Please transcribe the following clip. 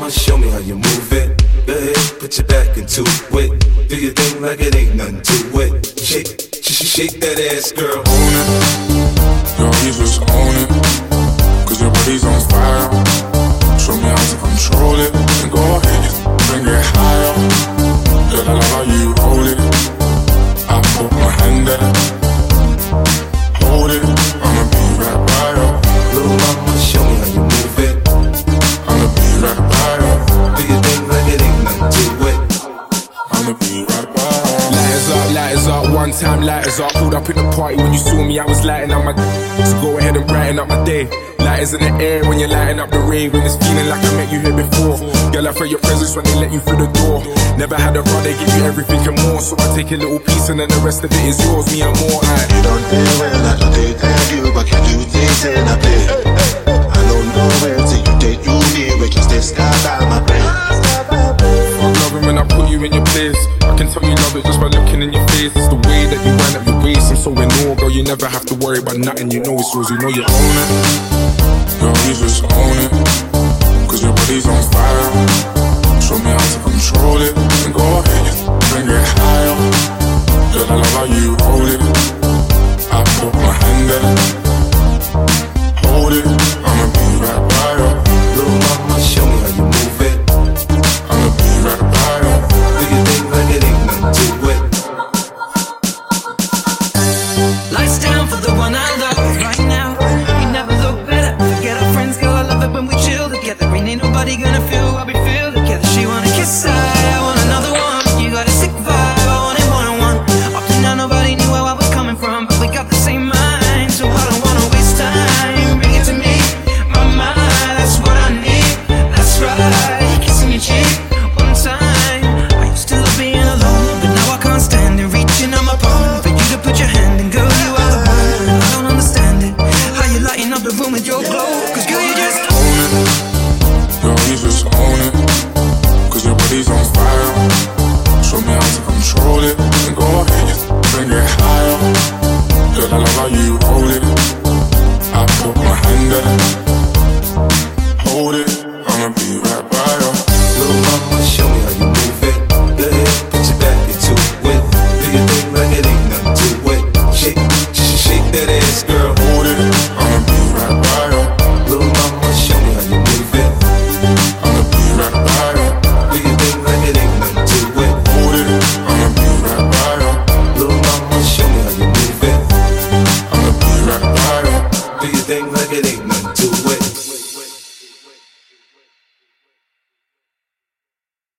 mama, show me how you move it. Go ahead, put your back into it. Do your thing like it ain't nothing to it. Shake, sh- shake that ass, girl. Time lighters up. Pulled up in the party when you saw me, I was lighting up my. Day. So go ahead and brighten up my day. Lighters in the air when you're lighting up the rave, and it's feeling like I met you here before. Girl, I felt your presence when they let you through the door. Never had a run, they give you everything and more. So I take a little piece and then the rest of it is yours, me and more. I You don't play well, I don't date tell you, but you do things in a play. I don't know where till you you me, we can stay sky by my brain. Fuck loving when I put you in your place. I can tell you love it just by looking in your face. It's the way that you wind up your waist. I'm so in awe, girl. You never have to worry about nothing. You know it's yours. You know you own it. Yo, you just own it. Cause your body's on fire. Show me how to control it. And go ahead, bring it higher. Girl, I love how you hold it. ass girl, hold it. I'ma be right by her. Little mama, show me how you move it. I'ma be right by her. Do your thing like it ain't nothing to it. Hold it. I'ma be right by her. Little mama, show me how you move it. I'ma be right by her. Do your thing like it ain't nothing to it.